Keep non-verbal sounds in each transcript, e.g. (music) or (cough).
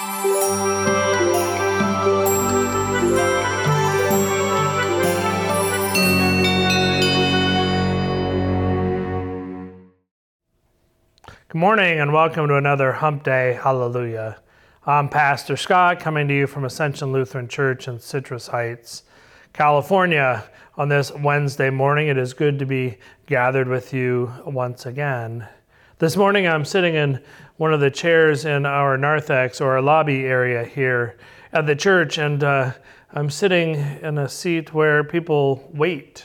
Good morning and welcome to another Hump Day Hallelujah. I'm Pastor Scott coming to you from Ascension Lutheran Church in Citrus Heights, California. On this Wednesday morning, it is good to be gathered with you once again. This morning, I'm sitting in one of the chairs in our narthex or our lobby area here at the church, and uh, I'm sitting in a seat where people wait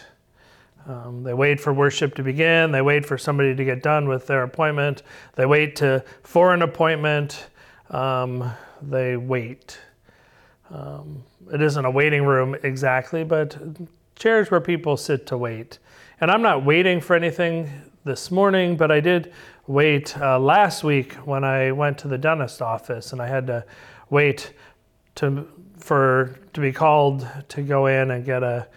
um, they wait for worship to begin. They wait for somebody to get done with their appointment. They wait to for an appointment. Um, they wait. Um, it isn't a waiting room exactly, but chairs where people sit to wait. And I'm not waiting for anything this morning, but I did wait uh, last week when I went to the dentist office, and I had to wait to for to be called to go in and get a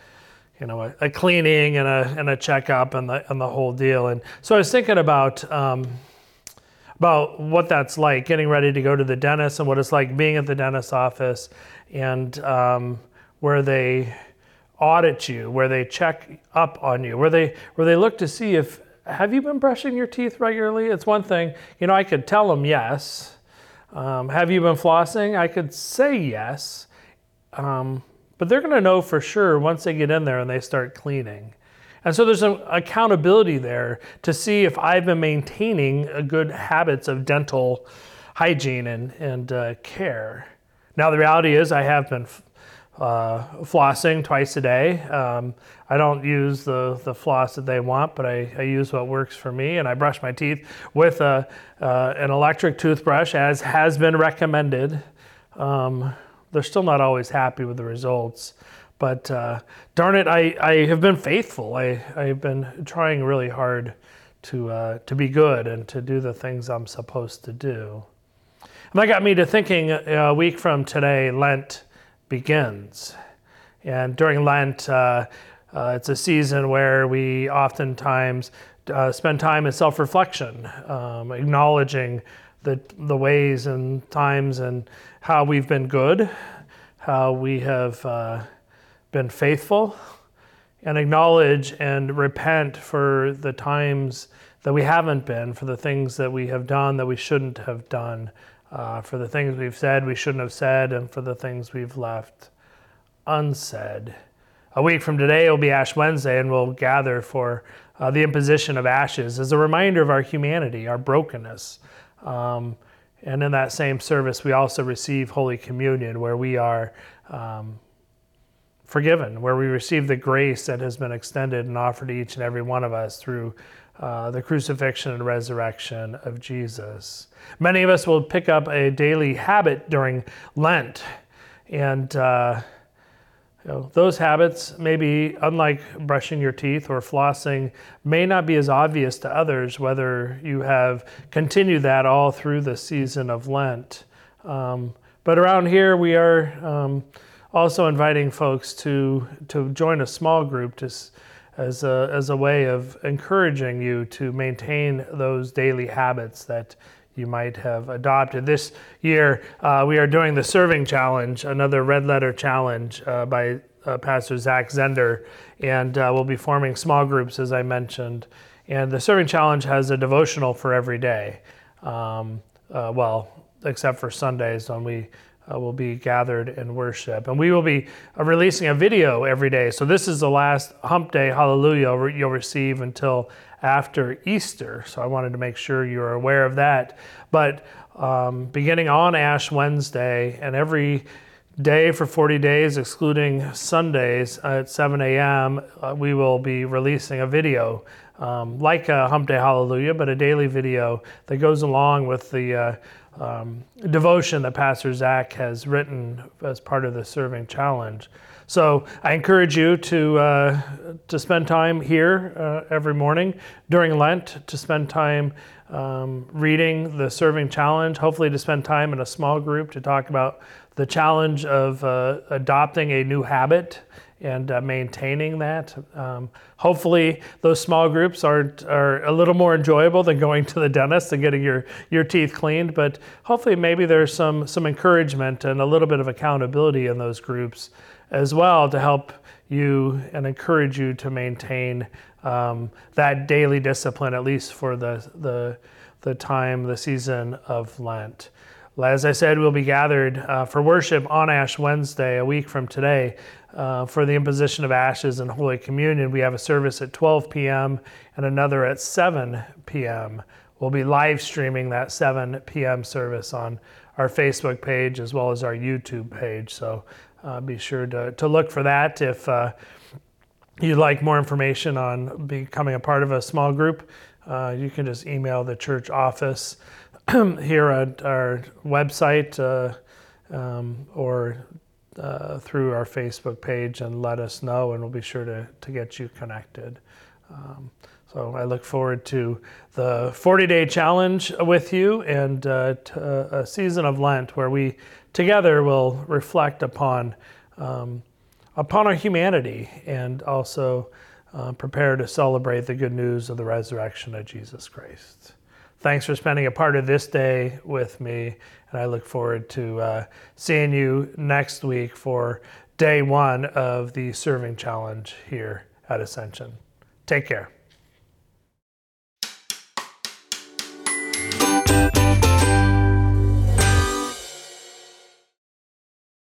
you know, a, a, cleaning and a, and a checkup and the, and the whole deal. And so I was thinking about, um, about what that's like, getting ready to go to the dentist and what it's like being at the dentist's office and um, where they audit you, where they check up on you, where they, where they look to see if, have you been brushing your teeth regularly? It's one thing, you know, I could tell them yes. Um, have you been flossing? I could say yes. Um, but they're going to know for sure once they get in there and they start cleaning. And so there's an accountability there to see if I've been maintaining good habits of dental hygiene and, and uh, care. Now, the reality is, I have been uh, flossing twice a day. Um, I don't use the, the floss that they want, but I, I, use what works for me. And I brush my teeth with a, uh, an electric toothbrush, as has been recommended. Um, they're still not always happy with the results. But uh, darn it, I, I have been faithful. I, I've been trying really hard to, uh, to be good and to do the things I'm supposed to do. And that got me to thinking uh, a week from today, Lent begins. And during Lent, uh, uh, it's a season where we oftentimes uh, spend time in self reflection, um, acknowledging the, the ways and times and how we've been good, how we have uh, been faithful, and acknowledge and repent for the times that we haven't been, for the things that we have done that we shouldn't have done, uh, for the things we've said we shouldn't have said, and for the things we've left unsaid. A week from today will be Ash Wednesday, and we'll gather for uh, the imposition of ashes as a reminder of our humanity, our brokenness, um, and in that same service, we also receive Holy Communion, where we are um, forgiven, where we receive the grace that has been extended and offered to each and every one of us through uh, the crucifixion and resurrection of Jesus. Many of us will pick up a daily habit during Lent, and uh, you know, those habits, maybe unlike brushing your teeth or flossing, may not be as obvious to others whether you have continued that all through the season of Lent. Um, but around here, we are um, also inviting folks to, to join a small group to, as, a, as a way of encouraging you to maintain those daily habits that you might have adopted. This year, uh, we are doing the Serving Challenge, another red letter challenge uh, by uh, Pastor Zach Zehnder, and uh, we'll be forming small groups, as I mentioned. And the Serving Challenge has a devotional for every day. Um, uh, well, except for Sundays when we uh, will be gathered in worship. And we will be uh, releasing a video every day. So this is the last hump day, hallelujah, you'll receive until after Easter. So I wanted to make sure you're aware of that. But um, beginning on Ash Wednesday and every day for 40 days, excluding Sundays at 7 a.m., uh, we will be releasing a video um, like a Hump Day Hallelujah, but a daily video that goes along with the uh, um, devotion that Pastor Zach has written as part of the Serving Challenge. So I encourage you to uh, to spend time here uh, every morning during Lent, to spend time um, reading the Serving Challenge. Hopefully, to spend time in a small group to talk about the challenge of uh, adopting a new habit and uh, maintaining that. Um, hopefully, those small groups are, are a little more enjoyable than going to the dentist and getting your, your teeth cleaned. But hopefully, maybe there's some, some encouragement and a little bit of accountability in those groups as well to help you and encourage you to maintain um, that daily discipline, at least for the, the, the time, the season of Lent. As I said, we'll be gathered uh, for worship on Ash Wednesday, a week from today, uh, for the imposition of ashes and Holy Communion. We have a service at 12 p.m. and another at 7 p.m. We'll be live streaming that 7 p.m. service on our Facebook page as well as our YouTube page. So uh, be sure to, to look for that. If uh, you'd like more information on becoming a part of a small group, uh, you can just email the church office (clears throat) here at our website uh, um, or uh, through our Facebook page and let us know, and we'll be sure to, to get you connected. Um, so I look forward to the 40 day challenge with you and uh, a season of Lent where we together will reflect upon, um, upon our humanity and also uh, prepare to celebrate the good news of the resurrection of Jesus Christ. Thanks for spending a part of this day with me, and I look forward to uh, seeing you next week for day one of the serving challenge here at Ascension. Take care.